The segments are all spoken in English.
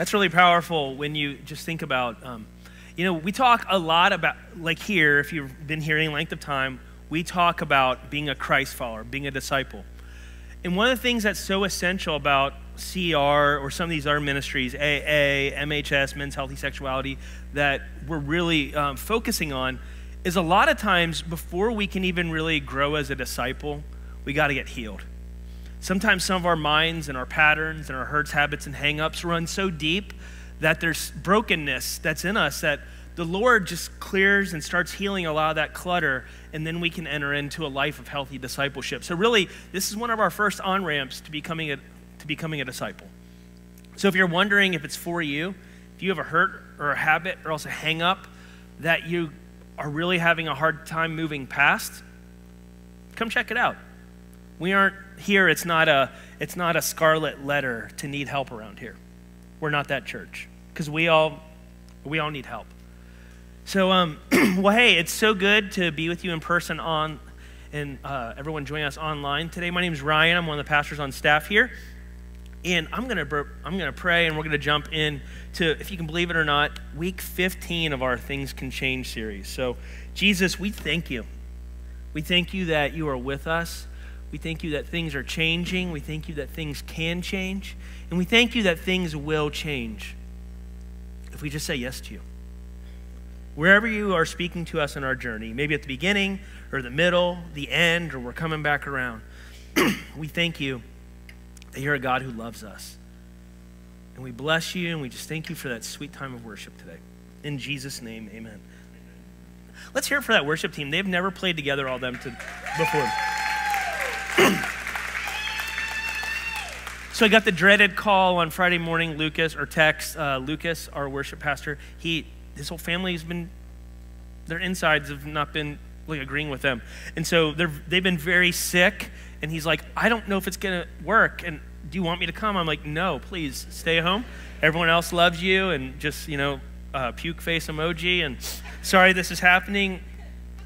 That's really powerful when you just think about, um, you know, we talk a lot about, like here, if you've been here any length of time, we talk about being a Christ follower, being a disciple. And one of the things that's so essential about CR or some of these other ministries, AA, MHS, Men's Healthy Sexuality, that we're really um, focusing on is a lot of times before we can even really grow as a disciple, we got to get healed. Sometimes some of our minds and our patterns and our hurts, habits, and hangups run so deep that there's brokenness that's in us that the Lord just clears and starts healing a lot of that clutter, and then we can enter into a life of healthy discipleship. So, really, this is one of our first on ramps to becoming a, to becoming a disciple. So, if you're wondering if it's for you, if you have a hurt or a habit or else a hang up that you are really having a hard time moving past, come check it out. We aren't here, it's not a, it's not a scarlet letter to need help around here. We're not that church because we all, we all need help. So, um, well, hey, it's so good to be with you in person on, and uh, everyone joining us online today. My name is Ryan. I'm one of the pastors on staff here, and I'm gonna I'm gonna pray, and we're gonna jump in to, if you can believe it or not, week 15 of our Things Can Change series. So, Jesus, we thank you. We thank you that you are with us. We thank you that things are changing. We thank you that things can change. And we thank you that things will change if we just say yes to you. Wherever you are speaking to us in our journey, maybe at the beginning or the middle, the end, or we're coming back around, we thank you that you're a God who loves us. And we bless you and we just thank you for that sweet time of worship today. In Jesus' name, amen. Let's hear it for that worship team. They've never played together all them to, before. so I got the dreaded call on Friday morning, Lucas, or text, uh, Lucas, our worship pastor. He, his whole family has been, their insides have not been like agreeing with them. And so they're, they've been very sick. And he's like, I don't know if it's going to work. And do you want me to come? I'm like, no, please stay home. Everyone else loves you. And just, you know, uh, puke face emoji. And sorry this is happening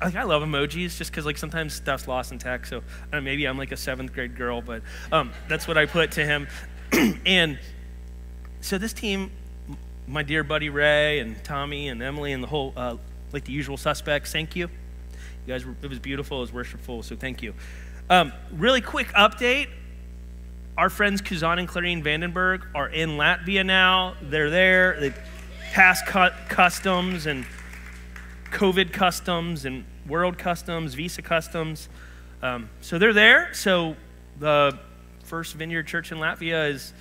like I love emojis just because like sometimes stuff's lost in text. So know, maybe I'm like a seventh grade girl, but um, that's what I put to him. and so this team, my dear buddy Ray and Tommy and Emily and the whole uh, like the usual suspects, thank you. You guys, were, it was beautiful, it was worshipful, so thank you. Um, really quick update. Our friends Kuzan and Clarine Vandenberg are in Latvia now. They're there. They passed customs and COVID customs and world customs, visa customs. Um, so they're there. So the first Vineyard Church in Latvia is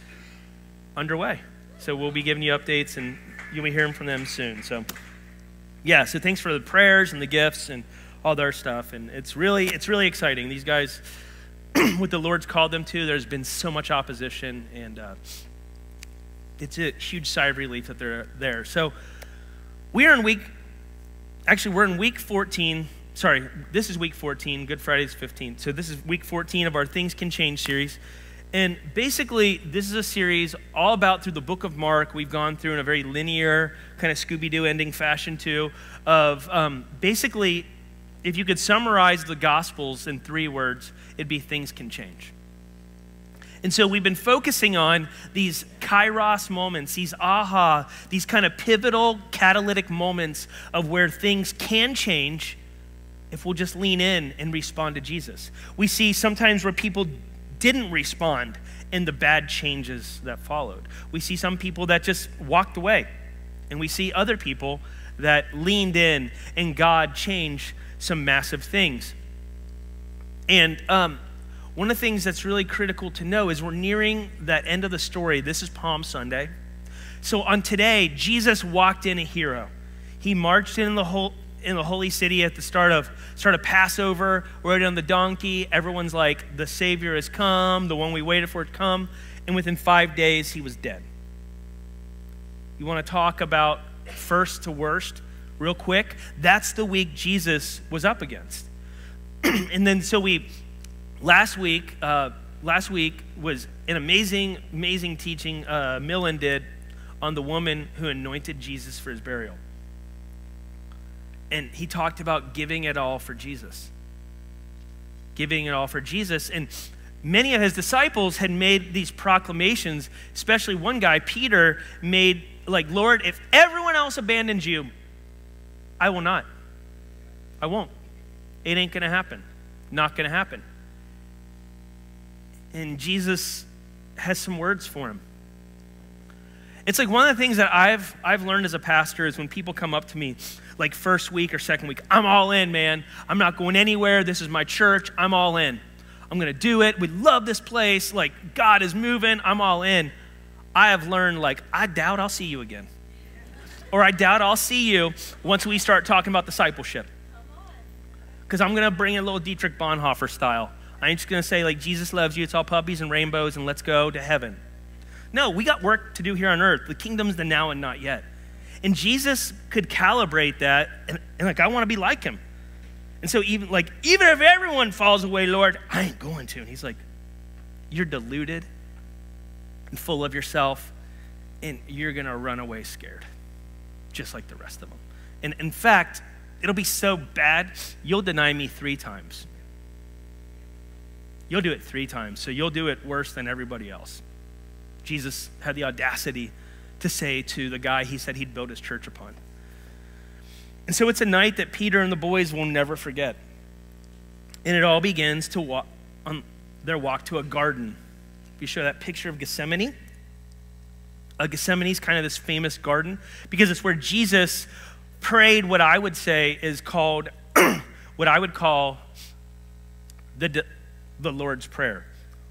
underway. So we'll be giving you updates and you'll be hearing from them soon. So yeah, so thanks for the prayers and the gifts and all their stuff. And it's really, it's really exciting. These guys, what the Lord's called them to, there's been so much opposition and uh, it's a huge sigh of relief that they're there. So we are in week actually, we're in week 14. Sorry, this is week 14. Good Friday is 15. So this is week 14 of our Things Can Change series. And basically, this is a series all about through the book of Mark. We've gone through in a very linear, kind of Scooby Doo ending fashion, too, of um, basically, if you could summarize the Gospels in three words, it'd be things can change. And so we've been focusing on these kairos moments, these aha, these kind of pivotal catalytic moments of where things can change if we'll just lean in and respond to Jesus. We see sometimes where people didn't respond and the bad changes that followed. We see some people that just walked away, and we see other people that leaned in and God changed some massive things. And um, one of the things that's really critical to know is we're nearing that end of the story. This is Palm Sunday. So on today, Jesus walked in a hero. He marched in the whole in the holy city at the start of start of Passover, rode on the donkey. Everyone's like, the Savior has come, the one we waited for to come. And within five days, he was dead. You want to talk about first to worst real quick? That's the week Jesus was up against. and then so we Last week, uh, last week was an amazing, amazing teaching uh, Millen did on the woman who anointed Jesus for his burial. And he talked about giving it all for Jesus. Giving it all for Jesus. And many of his disciples had made these proclamations, especially one guy, Peter, made like, Lord, if everyone else abandons you, I will not. I won't. It ain't going to happen. Not going to happen. And Jesus has some words for him. It's like one of the things that I've, I've learned as a pastor is when people come up to me, like first week or second week, I'm all in, man. I'm not going anywhere. This is my church. I'm all in. I'm going to do it. We love this place. Like, God is moving. I'm all in. I have learned, like, I doubt I'll see you again. Or I doubt I'll see you once we start talking about discipleship. Because I'm going to bring a little Dietrich Bonhoeffer style. I ain't just going to say, like, Jesus loves you. It's all puppies and rainbows, and let's go to heaven. No, we got work to do here on earth. The kingdom's the now and not yet. And Jesus could calibrate that, and, and like, I want to be like him. And so, even like, even if everyone falls away, Lord, I ain't going to. And he's like, You're deluded and full of yourself, and you're going to run away scared, just like the rest of them. And in fact, it'll be so bad, you'll deny me three times. You'll do it three times, so you'll do it worse than everybody else. Jesus had the audacity to say to the guy he said he'd build his church upon. And so it's a night that Peter and the boys will never forget. And it all begins to walk on their walk to a garden. If you show that picture of Gethsemane, uh, Gethsemane is kind of this famous garden because it's where Jesus prayed what I would say is called, what I would call the, the Lord's Prayer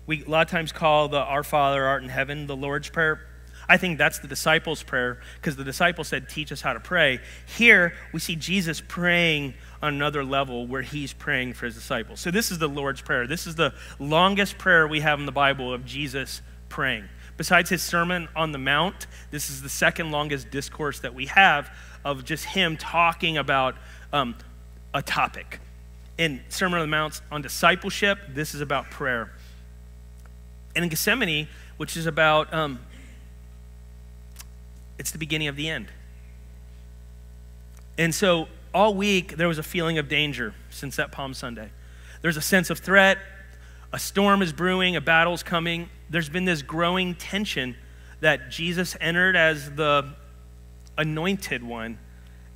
we a lot of times call the Our Father art in heaven the Lord's Prayer. I think that's the disciples' prayer because the disciples said, Teach us how to pray. Here, we see Jesus praying on another level where he's praying for his disciples. So, this is the Lord's Prayer. This is the longest prayer we have in the Bible of Jesus praying. Besides his Sermon on the Mount, this is the second longest discourse that we have of just him talking about um, a topic. In Sermon on the Mount on discipleship, this is about prayer. And in Gethsemane, which is about, um, it's the beginning of the end. And so all week, there was a feeling of danger since that Palm Sunday. There's a sense of threat, a storm is brewing, a battle's coming. There's been this growing tension that Jesus entered as the anointed one,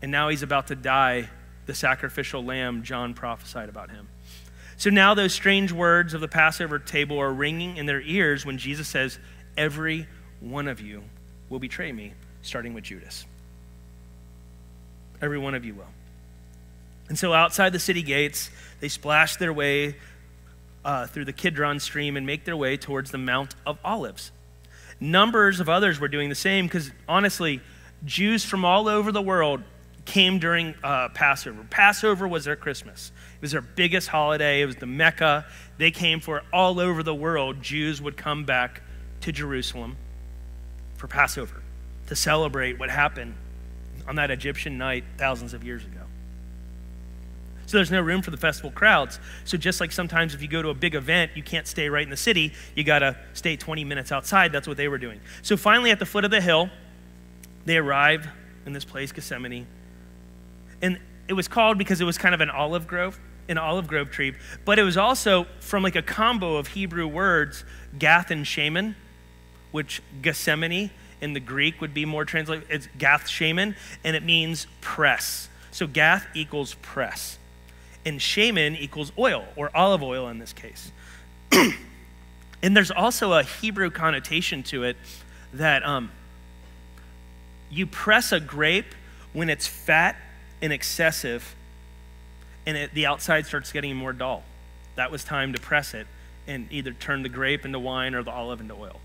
and now he's about to die, the sacrificial lamb John prophesied about him. So now those strange words of the Passover table are ringing in their ears when Jesus says, Every one of you will betray me, starting with Judas. Every one of you will. And so outside the city gates, they splash their way uh, through the Kidron stream and make their way towards the Mount of Olives. Numbers of others were doing the same because honestly, Jews from all over the world came during uh, Passover. Passover was their Christmas. It was their biggest holiday. It was the Mecca. They came for all over the world. Jews would come back to Jerusalem for Passover to celebrate what happened on that Egyptian night thousands of years ago. So there's no room for the festival crowds. So just like sometimes if you go to a big event, you can't stay right in the city, you got to stay 20 minutes outside. That's what they were doing. So finally at the foot of the hill, they arrive in this place Gethsemane. And it was called because it was kind of an olive grove, an olive grove tree, but it was also from like a combo of Hebrew words, Gath and Shaman, which Gethsemane in the Greek would be more translated. It's Gath Shaman, and it means press. So Gath equals press, and Shaman equals oil or olive oil in this case. and there's also a Hebrew connotation to it that um, you press a grape when it's fat and excessive, and it, the outside starts getting more dull. That was time to press it and either turn the grape into wine or the olive into oil.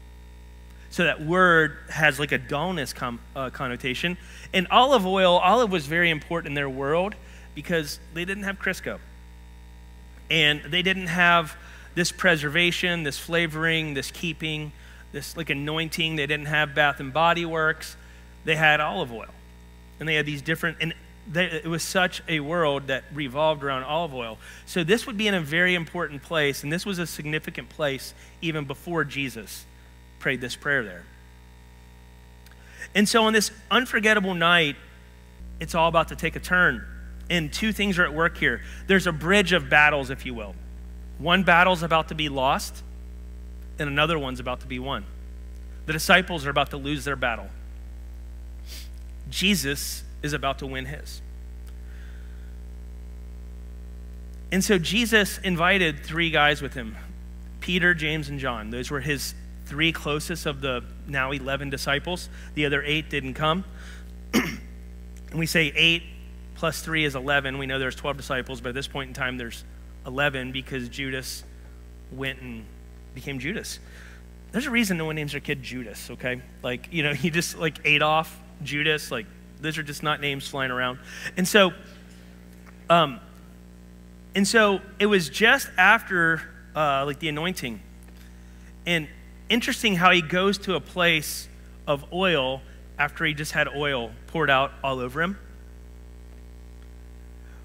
So that word has like a dullness com, uh, connotation. And olive oil, olive was very important in their world because they didn't have Crisco. And they didn't have this preservation, this flavoring, this keeping, this like anointing. They didn't have Bath and Body Works. They had olive oil. And they had these different, and it was such a world that revolved around olive oil. So this would be in a very important place, and this was a significant place even before Jesus prayed this prayer there. And so on this unforgettable night, it's all about to take a turn. And two things are at work here. There's a bridge of battles, if you will. One battle's about to be lost, and another one's about to be won. The disciples are about to lose their battle. Jesus is about to win his. And so Jesus invited three guys with him Peter, James, and John. Those were his three closest of the now 11 disciples. The other eight didn't come. and we say eight plus three is 11. We know there's 12 disciples, but at this point in time, there's 11 because Judas went and became Judas. There's a reason no one names their kid Judas, okay? Like, you know, he just like Adolf, Judas, like, those are just not names flying around. And so, um, and so it was just after uh, like the anointing. And interesting how he goes to a place of oil after he just had oil poured out all over him.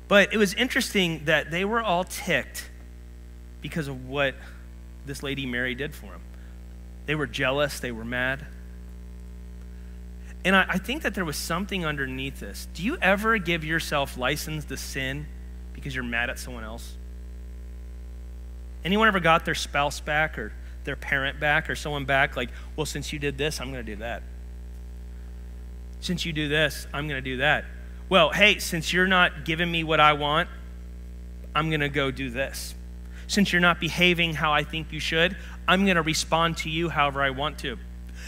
But it was interesting that they were all ticked because of what this lady Mary did for him. They were jealous, they were mad. And I, I, think that there was something underneath this. Do you ever give yourself license to sin because you're mad at someone else? Anyone ever got their spouse back or their parent back or someone back like, well, since you did this, I'm going to do that. Since you do this, I'm going to do that. Well, hey, since you're not giving me what I want, I'm going to go do this. Since you're not behaving how I think you should, I'm going to respond to you however I want to.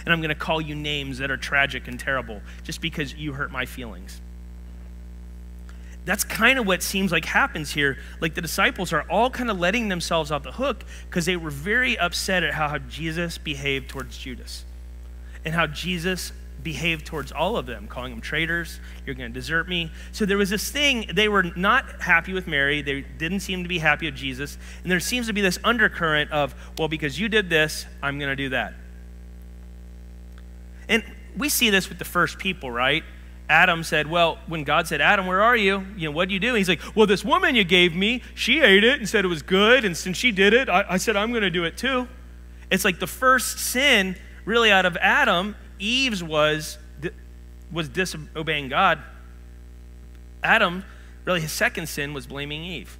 And I'm going to call you names that are tragic and terrible just because you hurt my feelings. That's kind of what seems like happens here. Like the disciples are all kind of letting themselves off the hook because they were very upset at how Jesus behaved towards Judas and how Jesus behaved towards all of them, calling them traitors. You're going to desert me. So there was this thing, they were not happy with Mary. They didn't seem to be happy with Jesus. And there seems to be this undercurrent of, well, because you did this, I'm going to do that. And we see this with the first people, right? Adam said, Well, when God said, Adam, where are you? You know, what do you do? He's like, Well, this woman you gave me, she ate it and said it was good. And since she did it, I, I said, I'm going to do it too. It's like the first sin, really, out of Adam Eve's was, was disobeying God. Adam, really, his second sin was blaming Eve.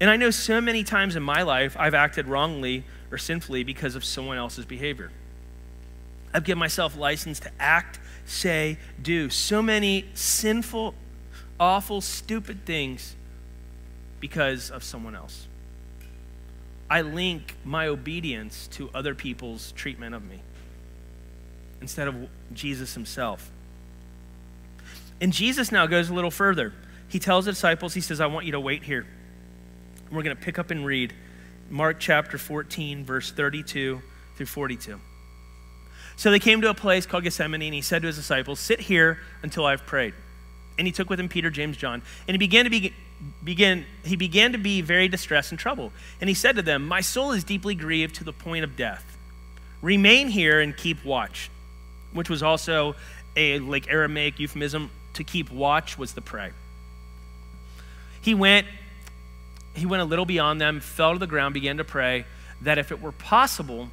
And I know so many times in my life I've acted wrongly or sinfully because of someone else's behavior. I've given myself license to act, say, do so many sinful, awful, stupid things because of someone else. I link my obedience to other people's treatment of me instead of Jesus himself. And Jesus now goes a little further. He tells the disciples, He says, I want you to wait here. We're going to pick up and read Mark chapter 14, verse 32 through 42. So they came to a place called Gethsemane, and he said to his disciples, Sit here until I've prayed. And he took with him Peter, James, John, and he began to be begin, he began to be very distressed and troubled. And he said to them, My soul is deeply grieved to the point of death. Remain here and keep watch which was also a like Aramaic euphemism to keep watch was to pray. He went he went a little beyond them, fell to the ground, began to pray that if it were possible,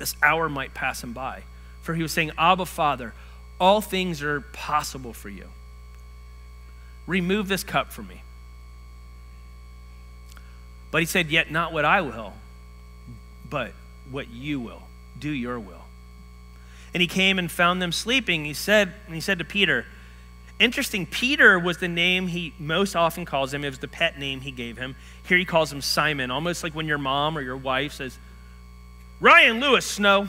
this hour might pass him by. For he was saying, Abba, Father, all things are possible for you. Remove this cup from me. But he said, Yet not what I will, but what you will. Do your will and he came and found them sleeping. He said, and he said to Peter, Interesting, Peter was the name he most often calls him. It was the pet name he gave him. Here he calls him Simon, almost like when your mom or your wife says, Ryan Lewis Snow.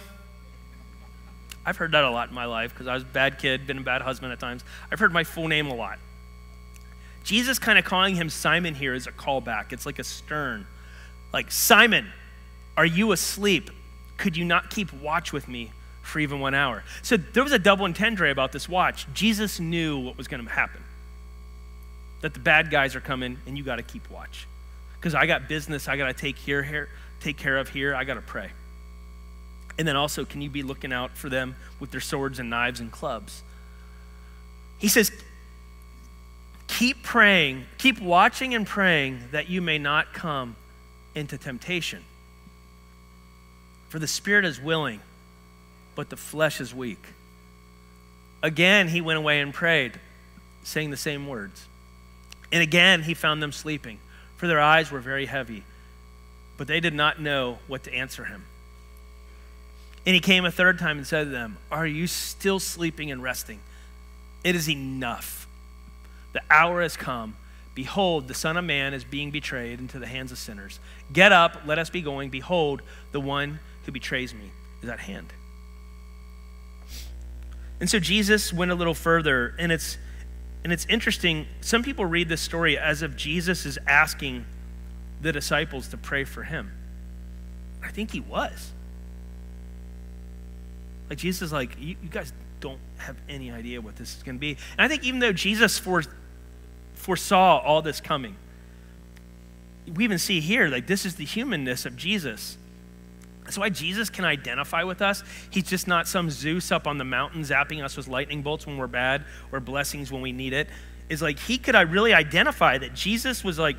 I've heard that a lot in my life because I was a bad kid, been a bad husband at times. I've heard my full name a lot. Jesus kind of calling him Simon here is a callback. It's like a stern. Like, Simon, are you asleep? Could you not keep watch with me for even one hour. So there was a double entendre about this watch. Jesus knew what was going to happen that the bad guys are coming and you got to keep watch. Because I got business I got to take here, here, take care of here. I got to pray. And then also, can you be looking out for them with their swords and knives and clubs? He says, keep praying, keep watching and praying that you may not come into temptation. For the spirit is willing, but the flesh is weak. Again, he went away and prayed, saying the same words. And again, he found them sleeping, for their eyes were very heavy. but they did not know what to answer him. And he came a third time and said to them, Are you still sleeping and resting? It is enough. The hour has come. Behold, the Son of Man is being betrayed into the hands of sinners. Get up, let us be going. Behold, the one who betrays me is at hand. And so Jesus went a little further, and it's and it's interesting. Some people read this story as if Jesus is asking the disciples to pray for him. I think he was. Like Jesus is like, you, you guys don't have any idea what this is going to be. And I think even though Jesus fore, foresaw all this coming, we even see here, like, this is the humanness of Jesus. That's why Jesus can identify with us. He's just not some Zeus up on the mountain zapping us with lightning bolts when we're bad or blessings when we need it. Is like he could I really identify that Jesus was like,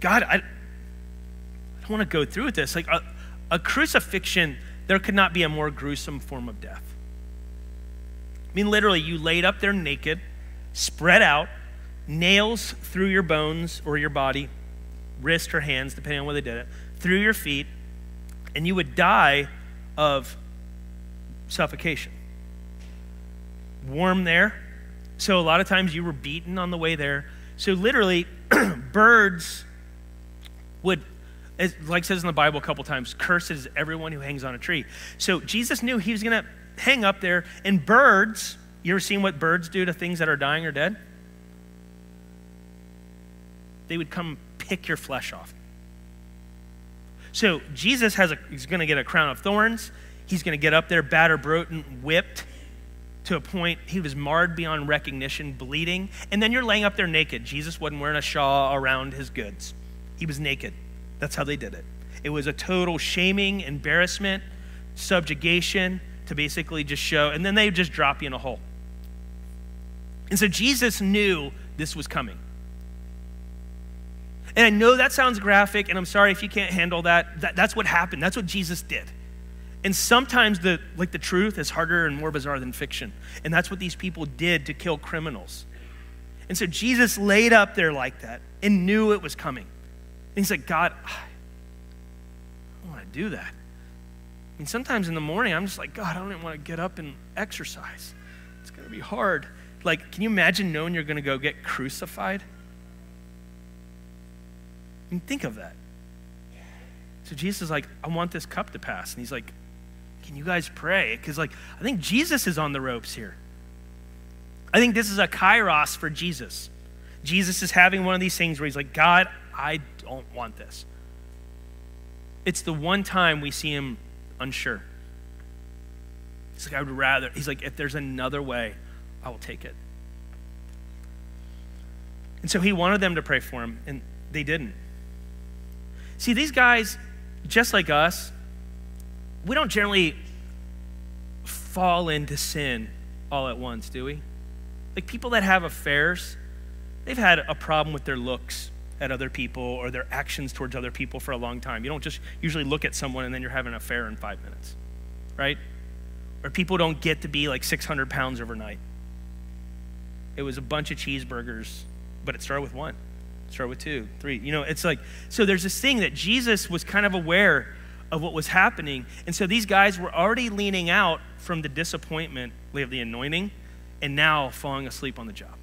God, I, I don't want to go through with this. Like a, a crucifixion, there could not be a more gruesome form of death. I mean, literally, you laid up there naked, spread out, nails through your bones or your body, wrist or hands, depending on where they did it, through your feet, and you would die of suffocation. Warm there. So a lot of times you were beaten on the way there. So literally, birds would, like says in the Bible a couple times, cursed is everyone who hangs on a tree. So Jesus knew he was going to hang up there, and birds, you ever seen what birds do to things that are dying or dead? They would come pick your flesh off. So Jesus has a, he's going to get a crown of thorns. He's going to get up there, battered, broken, whipped to a point he was marred beyond recognition, bleeding. And then you're laying up there naked. Jesus wasn't wearing a shawl around his goods. He was naked. That's how they did it. It was a total shaming, embarrassment, subjugation to basically just show, and then they just drop you in a hole. And so Jesus knew this was coming. And I know that sounds graphic, and I'm sorry if you can't handle that. that that's what happened. That's what Jesus did. And sometimes the like the truth is harder and more bizarre than fiction. And that's what these people did to kill criminals. And so Jesus laid up there like that and knew it was coming. He's like, God, I don't want to do that. I mean, sometimes in the morning, I'm just like, God, I don't even want to get up and exercise. It's going to be hard. Like, can you imagine knowing you're going to go get crucified? I mean, think of that. So Jesus is like, I want this cup to pass. And he's like, Can you guys pray? Because, like, I think Jesus is on the ropes here. I think this is a kairos for Jesus. Jesus is having one of these things where he's like, God, I don't want this. It's the one time we see him unsure. He's like, I would rather, he's like, if there's another way, I will take it. And so he wanted them to pray for him, and they didn't. See, these guys, just like us, we don't generally fall into sin all at once, do we? Like people that have affairs, they've had a problem with their looks at other people or their actions towards other people for a long time. You don't just usually look at someone and then you're having an affair in five minutes, right? Or people don't get to be like 600 pounds overnight. It was a bunch of cheeseburgers, but it started with one. Start with two, three. You know, it's like, so there's this thing that Jesus was kind of aware of what was happening. And so these guys were already leaning out from the disappointment of the anointing and now falling asleep on the job.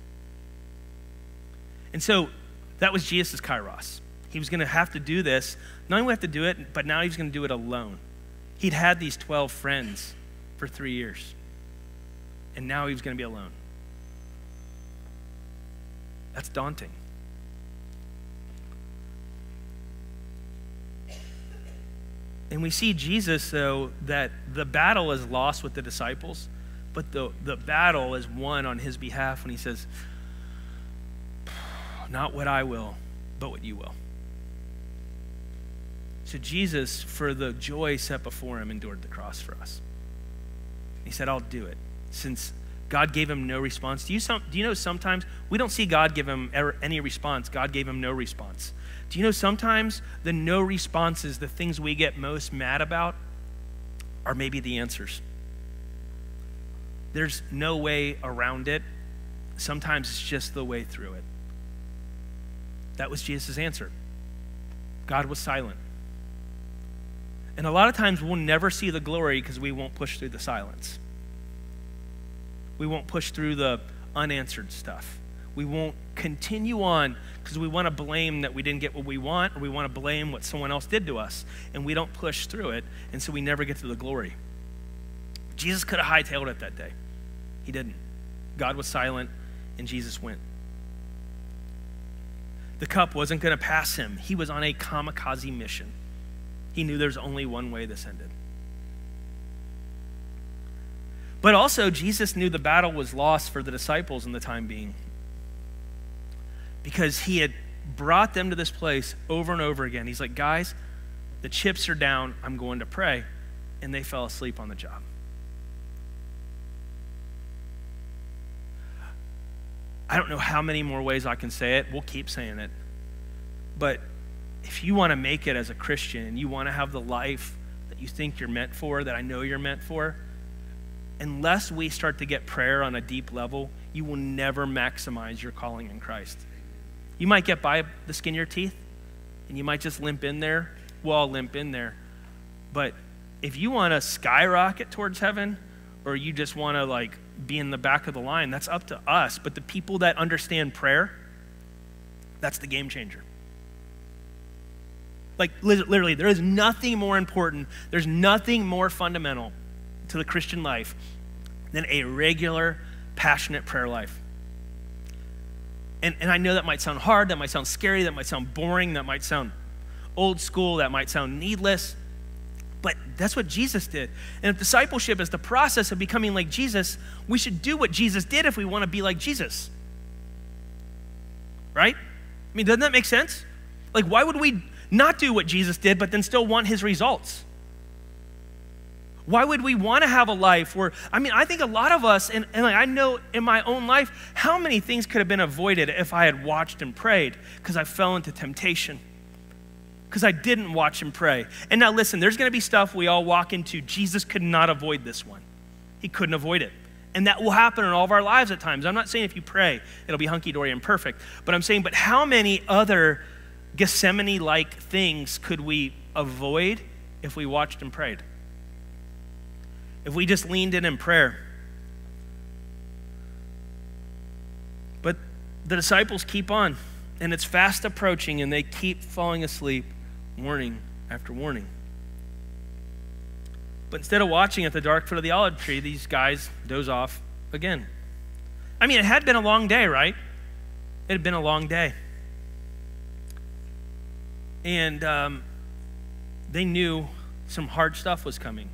And so that was Jesus' kairos. He was going to have to do this. Not only have to do it, but now he's going to do it alone. He'd had these 12 friends for three years, and now he was going to be alone. That's daunting. And we see Jesus, though, that the battle is lost with the disciples, but the, the battle is won on his behalf when he says, Not what I will, but what you will. So Jesus, for the joy set before him, endured the cross for us. He said, I'll do it. Since God gave him no response. Do you, some, do you know sometimes we don't see God give him any response? God gave him no response. Do you know sometimes the no responses, the things we get most mad about, are maybe the answers? There's no way around it. Sometimes it's just the way through it. That was Jesus' answer. God was silent. And a lot of times we'll never see the glory because we won't push through the silence. We won't push through the unanswered stuff. We won't continue on because we want to blame that we didn't get what we want or we want to blame what someone else did to us. And we don't push through it. And so we never get to the glory. Jesus could have hightailed it that day. He didn't. God was silent and Jesus went. The cup wasn't going to pass him. He was on a kamikaze mission. He knew there's only one way this ended. But also, Jesus knew the battle was lost for the disciples in the time being because he had brought them to this place over and over again. He's like, guys, the chips are down. I'm going to pray. And they fell asleep on the job. I don't know how many more ways I can say it. We'll keep saying it. But if you want to make it as a Christian and you want to have the life that you think you're meant for, that I know you're meant for, unless we start to get prayer on a deep level, you will never maximize your calling in Christ. You might get by the skin of your teeth and you might just limp in there. We'll all limp in there. But if you want to skyrocket towards heaven or you just want to like be in the back of the line, that's up to us. But the people that understand prayer, that's the game changer. Like, literally, there is nothing more important, there's nothing more fundamental to the Christian life than a regular, passionate prayer life. And, and I know that might sound hard, that might sound scary, that might sound boring, that might sound old school, that might sound needless. But that's what Jesus did. And if discipleship is the process of becoming like Jesus, we should do what Jesus did if we want to be like Jesus. Right? I mean, doesn't that make sense? Like, why would we not do what Jesus did, but then still want his results? Why would we want to have a life where, I mean, I think a lot of us, and, and like I know in my own life, how many things could have been avoided if I had watched and prayed because I fell into temptation because I didn't watch and pray. And now listen, there's going to be stuff we all walk into. Jesus could not avoid this one, he couldn't avoid it. And that will happen in all of our lives at times. I'm not saying if you pray, it'll be hunky dory and perfect. But I'm saying, but how many other Gethsemane like things could we avoid if we watched and prayed? If we just leaned in in prayer? But the disciples keep on, and it's fast approaching, and they keep falling asleep warning after warning. But instead of watching at the dark foot of the olive tree, these guys doze off again. I mean, it had been a long day, right? It had been a long day. And um, they knew some hard stuff was coming.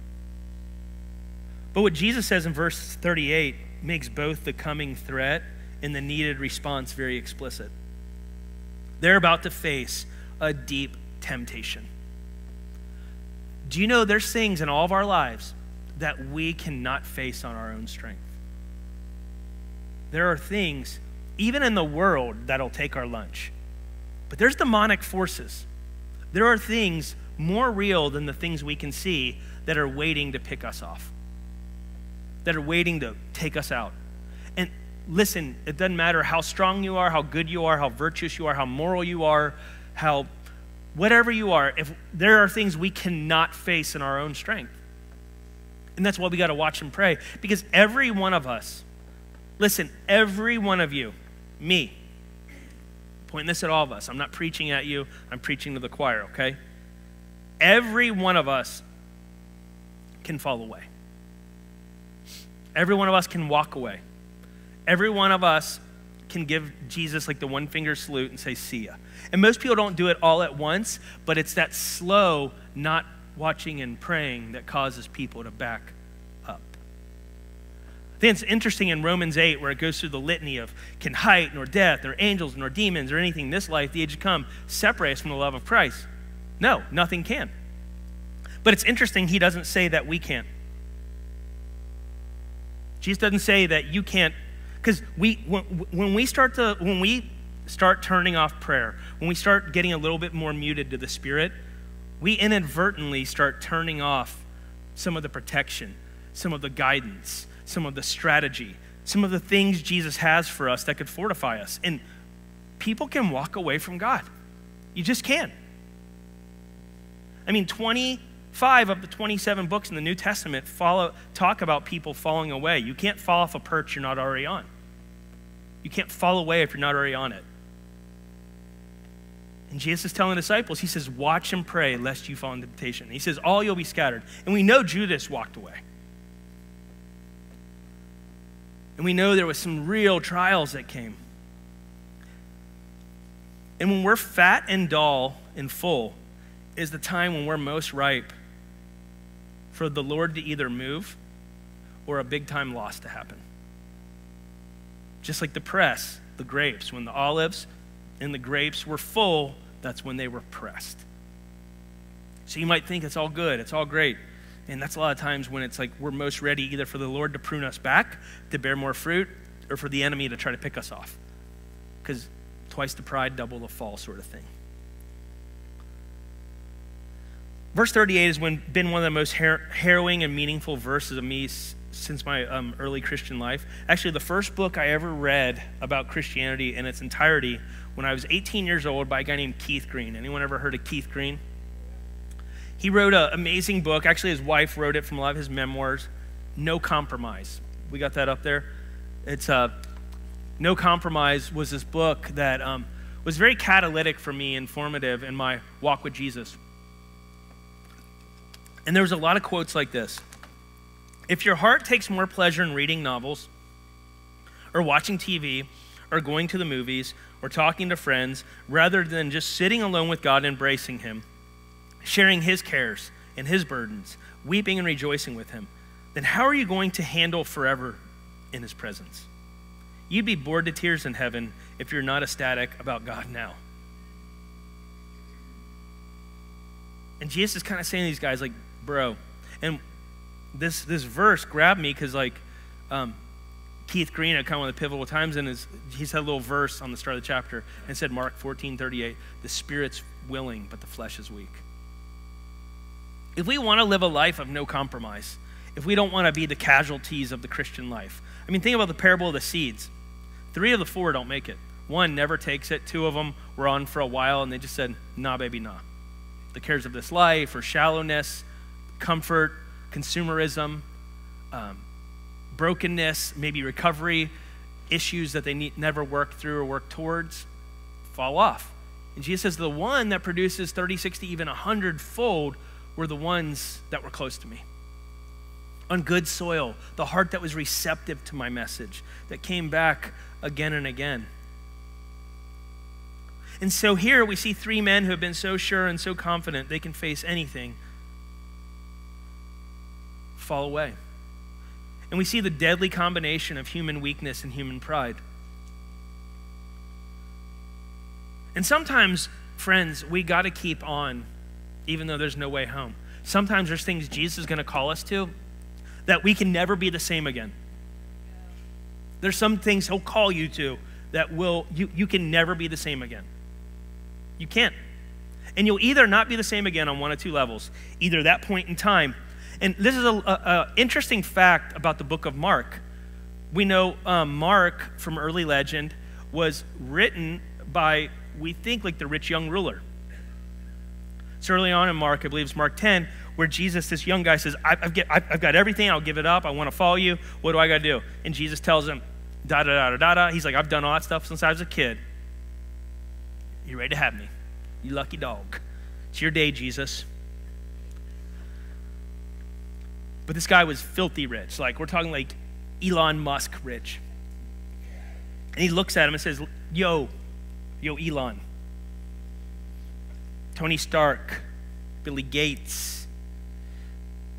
But what Jesus says in verse 38 makes both the coming threat and the needed response very explicit. They're about to face a deep temptation. Do you know there's things in all of our lives that we cannot face on our own strength? There are things, even in the world, that'll take our lunch. But there's demonic forces. There are things more real than the things we can see that are waiting to pick us off, that are waiting to take us out. And listen, it doesn't matter how strong you are, how good you are, how virtuous you are, how moral you are, how whatever you are, if there are things we cannot face in our own strength. And that's why we got to watch and pray. Because every one of us, listen, every one of you, me, pointing this at all of us. I'm not preaching at you, I'm preaching to the choir, okay? Every one of us can fall away. Every one of us can walk away. Every one of us can give Jesus like the one finger salute and say, See ya. And most people don't do it all at once, but it's that slow, not watching and praying that causes people to back up. I think it's interesting in Romans 8 where it goes through the litany of can height, nor death, nor angels, nor demons, or anything in this life, the age to come, separate us from the love of Christ. No, nothing can. But it's interesting, he doesn't say that we can't. Jesus doesn't say that you can't, because we when, we start to when we start turning off prayer, when we start getting a little bit more muted to the Spirit, we inadvertently start turning off some of the protection, some of the guidance, some of the strategy, some of the things Jesus has for us that could fortify us. And people can walk away from God. You just can. I mean, 25 of the 27 books in the New Testament follow, talk about people falling away. You can't fall off a perch you're not already on. You can't fall away if you're not already on it. And Jesus is telling disciples, He says, Watch and pray lest you fall into temptation. He says, All you'll be scattered. And we know Judas walked away. And we know there was some real trials that came. And when we're fat and dull and full, is the time when we're most ripe for the Lord to either move or a big time loss to happen. Just like the press, the grapes, when the olives and the grapes were full, that's when they were pressed. So you might think it's all good, it's all great. And that's a lot of times when it's like we're most ready either for the Lord to prune us back, to bear more fruit, or for the enemy to try to pick us off. Because twice the pride, double the fall sort of thing. Verse 38 has been one of the most har- harrowing and meaningful verses of me since my um, early Christian life. Actually, the first book I ever read about Christianity in its entirety when I was 18 years old by a guy named Keith Green. Anyone ever heard of Keith Green? He wrote an amazing book. Actually, his wife wrote it from a lot of his memoirs. No Compromise. We got that up there. It's uh, No Compromise was this book that um, was very catalytic for me, informative in my walk with Jesus. And there was a lot of quotes like this If your heart takes more pleasure in reading novels, or watching TV, or going to the movies, or talking to friends, rather than just sitting alone with God, embracing Him, sharing His cares and His burdens, weeping and rejoicing with Him, then how are you going to handle forever in His presence? You'd be bored to tears in heaven if you're not ecstatic about God now. And Jesus is kind of saying to these guys, like, bro. And this this verse grabbed me because like um, Keith Green at kind of one of the pivotal times in his he said a little verse on the start of the chapter and said Mark 14, 38, the spirit's willing, but the flesh is weak. If we want to live a life of no compromise, if we don't want to be the casualties of the Christian life, I mean, think about the parable of the seeds. Three of the four don't make it. One never takes it. Two of them were on for a while and they just said, nah, baby, nah. The cares of this life or shallowness, comfort, consumerism, um, brokenness, maybe recovery, issues that they need, never worked through or worked towards fall off. And Jesus says, the one that produces 30, 60, even 100 fold were the ones that were close to me. On good soil, the heart that was receptive to my message, that came back again and again. And so here we see three men who have been so sure and so confident they can face anything fall away. And we see the deadly combination of human weakness and human pride. And sometimes, friends, we got to keep on, even though there's no way home. Sometimes there's things Jesus is going to call us to that we can never be the same again. There's some things he'll call you to that will, you, you can never be the same again. You can't. And you'll either not be the same again on one of two levels. Either that point in time, and this is an interesting fact about the book of Mark. We know um, Mark from early legend was written by, we think, like the rich young ruler. So early on in Mark, I believe it's Mark 10, where Jesus, this young guy, says, I've, get, I've got everything, I'll give it up, I want to follow you. What do I got to do? And Jesus tells him, da da da da da. He's like, I've done all that stuff since I was a kid. You ready to have me? You lucky dog. It's your day, Jesus. But this guy was filthy rich. Like, we're talking like Elon Musk rich. And he looks at him and says, Yo, yo, Elon. Tony Stark, Billy Gates.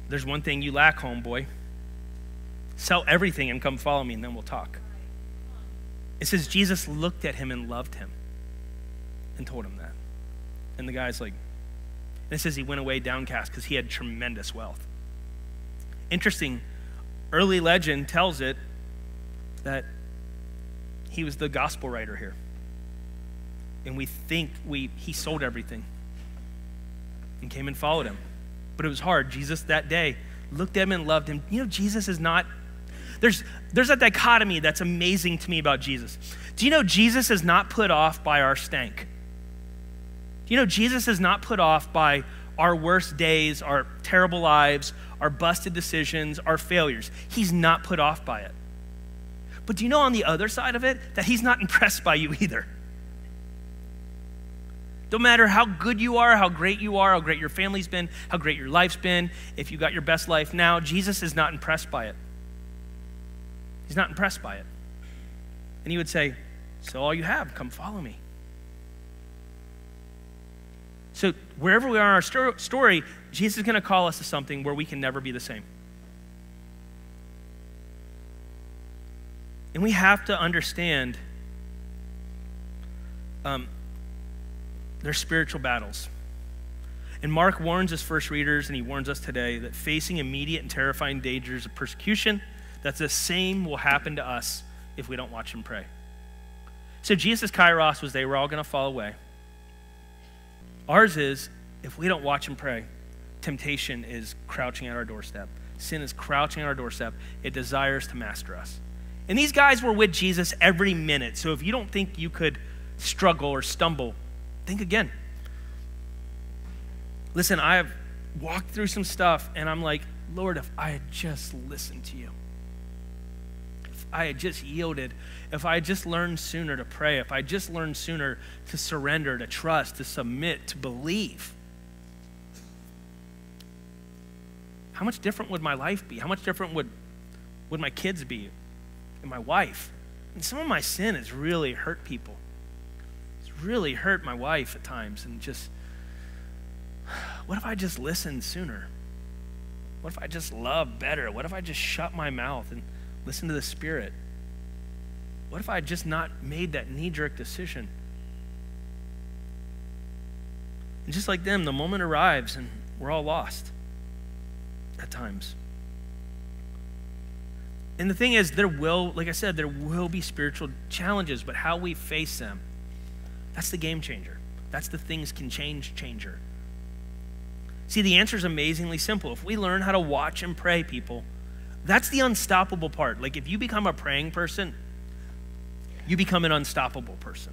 There's one thing you lack, homeboy. Sell everything and come follow me, and then we'll talk. It says Jesus looked at him and loved him and told him that. And the guy's like, and it says he went away downcast because he had tremendous wealth. Interesting, early legend tells it that he was the gospel writer here. And we think we he sold everything and came and followed him. But it was hard. Jesus that day looked at him and loved him. You know, Jesus is not there's there's a dichotomy that's amazing to me about Jesus. Do you know Jesus is not put off by our stank? Do you know Jesus is not put off by our worst days, our terrible lives, our busted decisions, our failures. He's not put off by it. But do you know on the other side of it that He's not impressed by you either? Don't matter how good you are, how great you are, how great your family's been, how great your life's been, if you got your best life now, Jesus is not impressed by it. He's not impressed by it. And he would say, So all you have, come follow me. So, wherever we are in our story, Jesus is going to call us to something where we can never be the same. And we have to understand um, their spiritual battles. And Mark warns his first readers, and he warns us today, that facing immediate and terrifying dangers of persecution, that the same will happen to us if we don't watch and pray. So Jesus' kairos was they were all going to fall away. Ours is, if we don't watch and pray, temptation is crouching at our doorstep. Sin is crouching at our doorstep. It desires to master us. And these guys were with Jesus every minute. So if you don't think you could struggle or stumble, think again. Listen, I have walked through some stuff and I'm like, Lord, if I had just listened to you, if I had just yielded, if I had just learned sooner to pray, if I just learned sooner to surrender, to trust, to submit, to believe, how much different would my life be? How much different would, would my kids be? and my wife. And some of my sin has really hurt people. It's really hurt my wife at times. And just, what if I just listened sooner? What if I just loved better? What if I just shut my mouth and listened to the Spirit? What if I just not made that knee jerk decision? And just like them, the moment arrives and we're all lost at times. And the thing is, there will, like I said, there will be spiritual challenges, but how we face them, that's the game changer. That's the things can change changer. See, the answer is amazingly simple. If we learn how to watch and pray, people, that's the unstoppable part. Like, if you become a praying person, you become an unstoppable person.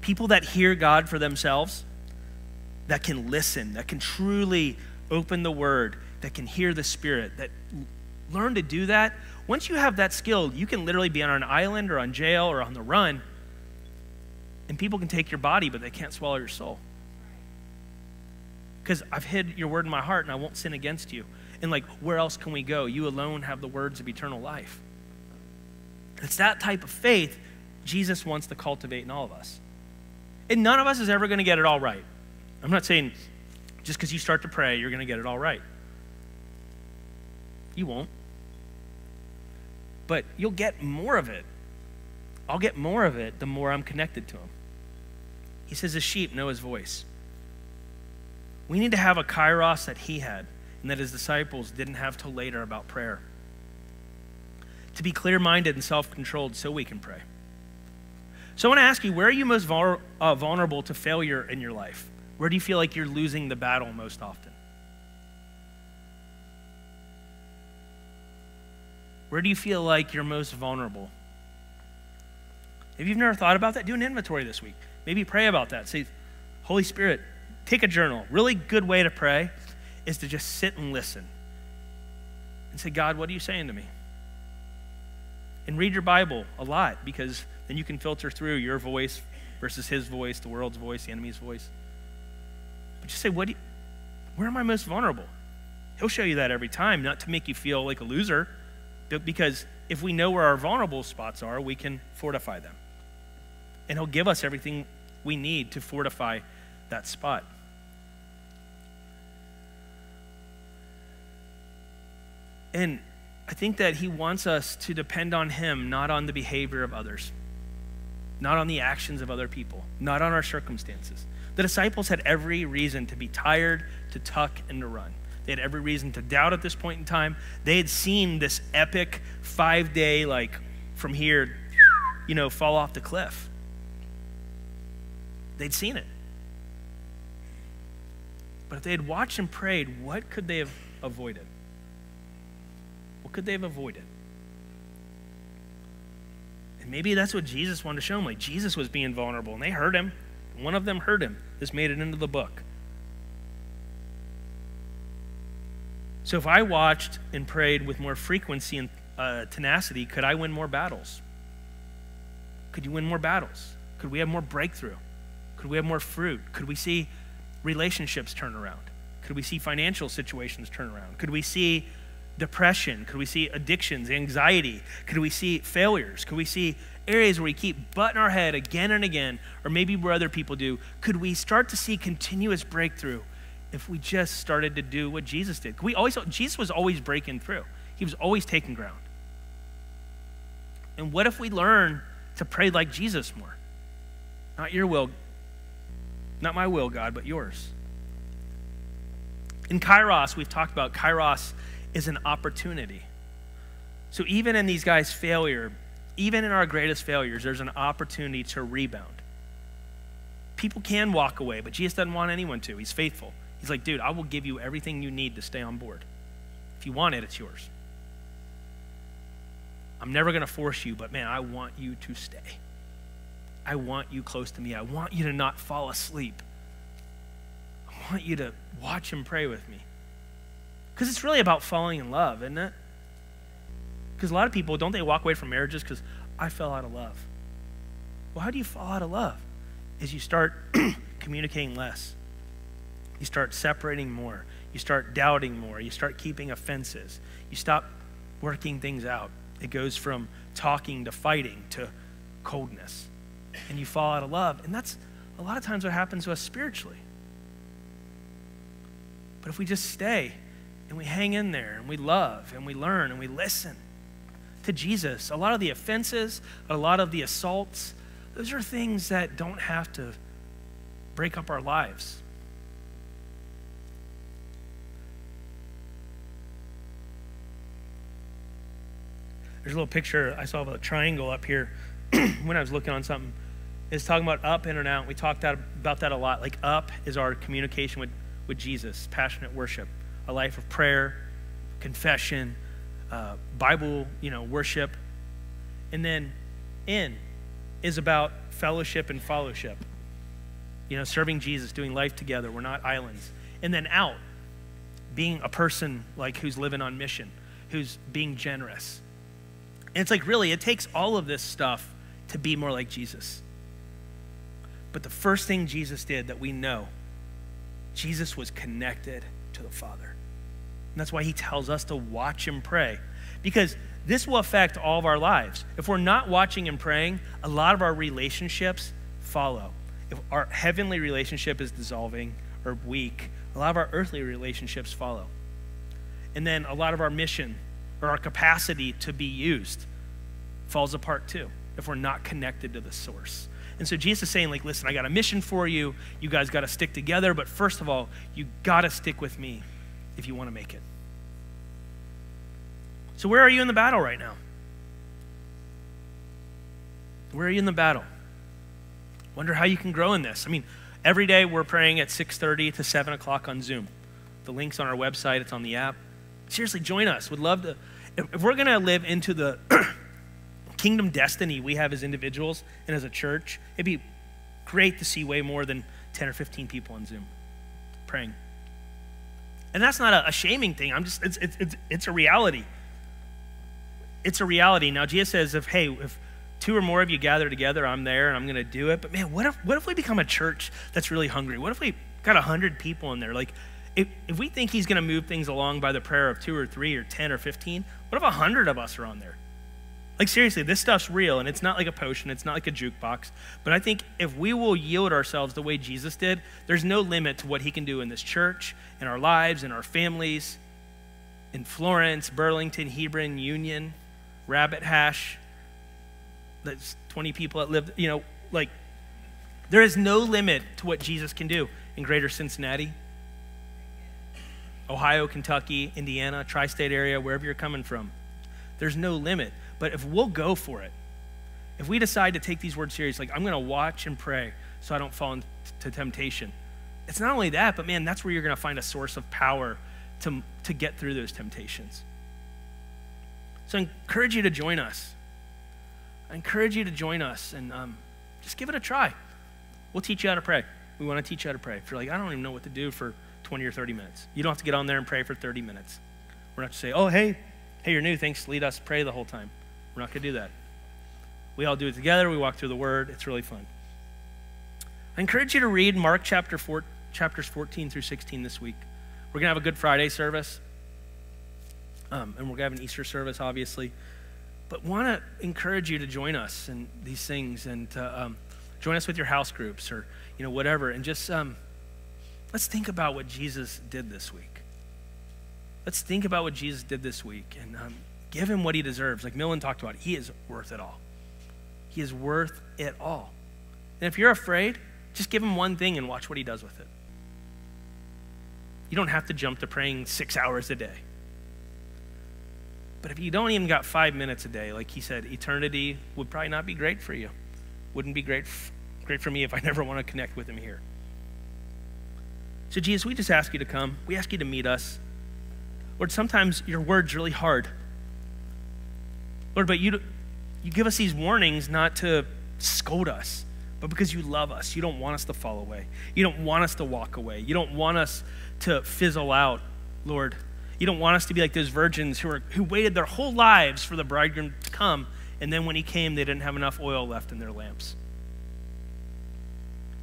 People that hear God for themselves, that can listen, that can truly open the word, that can hear the Spirit, that learn to do that, once you have that skill, you can literally be on an island or on jail or on the run, and people can take your body, but they can't swallow your soul. Because I've hid your word in my heart and I won't sin against you. And like, where else can we go? You alone have the words of eternal life. It's that type of faith Jesus wants to cultivate in all of us. And none of us is ever going to get it all right. I'm not saying just because you start to pray, you're going to get it all right. You won't. But you'll get more of it. I'll get more of it the more I'm connected to Him. He says, The sheep know His voice. We need to have a kairos that He had and that His disciples didn't have till later about prayer. To be clear minded and self controlled so we can pray. So I want to ask you, where are you most uh, vulnerable to failure in your life? Where do you feel like you're losing the battle most often? Where do you feel like you're most vulnerable? If you've never thought about that, do an inventory this week. Maybe pray about that. Say, Holy Spirit, take a journal. Really good way to pray is to just sit and listen and say, God, what are you saying to me? And read your Bible a lot because then you can filter through your voice versus his voice, the world's voice, the enemy's voice. But just say, what you, where am I most vulnerable? He'll show you that every time, not to make you feel like a loser but because if we know where our vulnerable spots are, we can fortify them. And He'll give us everything we need to fortify that spot. And I think that He wants us to depend on Him, not on the behavior of others, not on the actions of other people, not on our circumstances. The disciples had every reason to be tired, to tuck, and to run. They had every reason to doubt at this point in time. They had seen this epic five day, like from here, you know, fall off the cliff. They'd seen it. But if they had watched and prayed, what could they have avoided? What could they have avoided? And maybe that's what Jesus wanted to show them. Like Jesus was being vulnerable, and they heard him. One of them heard him. This made it into the book. So if I watched and prayed with more frequency and uh, tenacity, could I win more battles? Could you win more battles? Could we have more breakthrough? Could we have more fruit? Could we see relationships turn around? Could we see financial situations turn around? Could we see depression? Could we see addictions, anxiety? Could we see failures? Could we see areas where we keep butting our head again and again, or maybe where other people do? Could we start to see continuous breakthrough if we just started to do what Jesus did? Could we always Jesus was always breaking through. He was always taking ground. And what if we learn to pray like Jesus more? Not your will, not my will, God, but yours. In Kairos, we've talked about Kairos is an opportunity. So even in these guys' failure, even in our greatest failures, there's an opportunity to rebound. People can walk away, but Jesus doesn't want anyone to. He's faithful. He's like, dude, I will give you everything you need to stay on board. If you want it, it's yours. I'm never going to force you, but man, I want you to stay. I want you close to me. I want you to not fall asleep. I want you to watch and pray with me. Because it's really about falling in love, isn't it? Because a lot of people, don't they walk away from marriages because I fell out of love? Well, how do you fall out of love? Is you start communicating less. You start separating more. You start doubting more. You start keeping offenses. You stop working things out. It goes from talking to fighting to coldness. And you fall out of love. And that's a lot of times what happens to us spiritually. But if we just stay and we hang in there and we love and we learn and we listen to Jesus, a lot of the offenses, a lot of the assaults, those are things that don't have to break up our lives. There's a little picture I saw of a triangle up here when I was looking on something. It's talking about up, in, and out. We talked about that a lot. Like up is our communication with, with Jesus, passionate worship, a life of prayer, confession, uh, Bible, you know, worship. And then in is about fellowship and fellowship. You know, serving Jesus, doing life together. We're not islands. And then out, being a person like who's living on mission, who's being generous, and it's like, really, it takes all of this stuff to be more like Jesus. But the first thing Jesus did that we know, Jesus was connected to the Father. And that's why he tells us to watch and pray. Because this will affect all of our lives. If we're not watching and praying, a lot of our relationships follow. If our heavenly relationship is dissolving or weak, a lot of our earthly relationships follow. And then a lot of our mission or our capacity to be used falls apart too if we're not connected to the source. And so Jesus is saying, like, listen, I got a mission for you. You guys got to stick together, but first of all, you got to stick with me if you want to make it. So where are you in the battle right now? Where are you in the battle? Wonder how you can grow in this. I mean, every day we're praying at 6:30 to 7 o'clock on Zoom. The link's on our website. It's on the app. Seriously, join us. Would love to. If we're going to live into the kingdom destiny we have as individuals and as a church, it'd be great to see way more than 10 or 15 people on Zoom praying. And that's not a, a shaming thing. I'm just, it's, it's, it's, it's a reality. It's a reality. Now, Jesus says, if, hey, if two or more of you gather together, I'm there and I'm going to do it. But man, what if, what if we become a church that's really hungry? What if we got 100 people in there? Like, if, if we think he's going to move things along by the prayer of two or three or 10 or 15, what if 100 of us are on there? Like, seriously, this stuff's real, and it's not like a potion, it's not like a jukebox. But I think if we will yield ourselves the way Jesus did, there's no limit to what he can do in this church, in our lives, in our families, in Florence, Burlington, Hebron, Union, Rabbit Hash. There's 20 people that live, you know, like, there is no limit to what Jesus can do in greater Cincinnati, Ohio, Kentucky, Indiana, tri state area, wherever you're coming from. There's no limit. But if we'll go for it, if we decide to take these words serious, like I'm going to watch and pray so I don't fall into temptation, it's not only that, but man, that's where you're going to find a source of power to, to get through those temptations. So I encourage you to join us. I encourage you to join us and um, just give it a try. We'll teach you how to pray. We want to teach you how to pray. If you're like, I don't even know what to do for 20 or 30 minutes, you don't have to get on there and pray for 30 minutes. We're not to say, oh, hey, hey, you're new. Thanks. Lead us. Pray the whole time. We're not going to do that. We all do it together. We walk through the Word. It's really fun. I encourage you to read Mark chapter four, chapters 14 through 16 this week. We're going to have a Good Friday service, um, and we're going to have an Easter service, obviously. But want to encourage you to join us in these things and to, um, join us with your house groups or you know whatever, and just um, let's think about what Jesus did this week. Let's think about what Jesus did this week and um, give him what he deserves. Like Millen talked about, he is worth it all. He is worth it all. And if you're afraid, just give him one thing and watch what he does with it. You don't have to jump to praying six hours a day. But if you don't even got five minutes a day, like he said, eternity would probably not be great for you. Wouldn't be great, great for me if I never want to connect with him here. So, Jesus, we just ask you to come. We ask you to meet us. Lord, sometimes your word's really hard. Lord, but you, you give us these warnings not to scold us, but because you love us. You don't want us to fall away. You don't want us to walk away. You don't want us to fizzle out, Lord. You don't want us to be like those virgins who, are, who waited their whole lives for the bridegroom to come, and then when he came, they didn't have enough oil left in their lamps.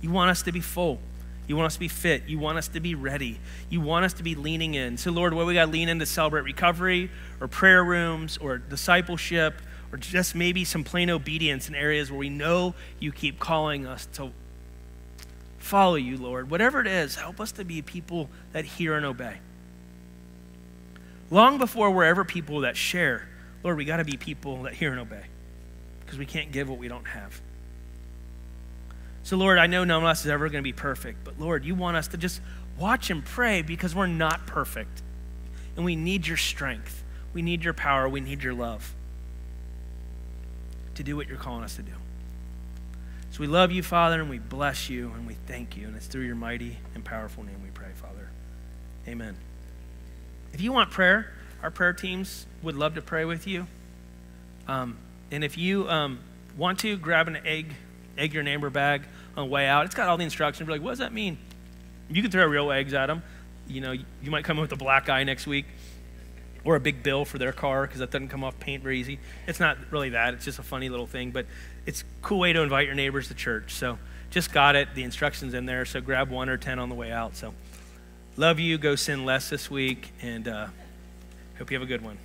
You want us to be full. You want us to be fit. You want us to be ready. You want us to be leaning in. So, Lord, what we got to lean in to celebrate recovery or prayer rooms or discipleship or just maybe some plain obedience in areas where we know you keep calling us to follow you, Lord. Whatever it is, help us to be people that hear and obey. Long before we're ever people that share, Lord, we got to be people that hear and obey because we can't give what we don't have. So, Lord, I know none of us is ever going to be perfect, but Lord, you want us to just watch and pray because we're not perfect. And we need your strength. We need your power. We need your love to do what you're calling us to do. So we love you, Father, and we bless you and we thank you. And it's through your mighty and powerful name we pray, Father. Amen. If you want prayer, our prayer teams would love to pray with you. Um, and if you um, want to, grab an egg egg your neighbor bag on the way out. It's got all the instructions. You're like, what does that mean? You can throw real eggs at them. You know, you might come in with a black eye next week or a big bill for their car because that doesn't come off paint very easy. It's not really that. It's just a funny little thing, but it's a cool way to invite your neighbors to church. So just got it. The instructions in there. So grab one or 10 on the way out. So love you. Go sin less this week and uh, hope you have a good one.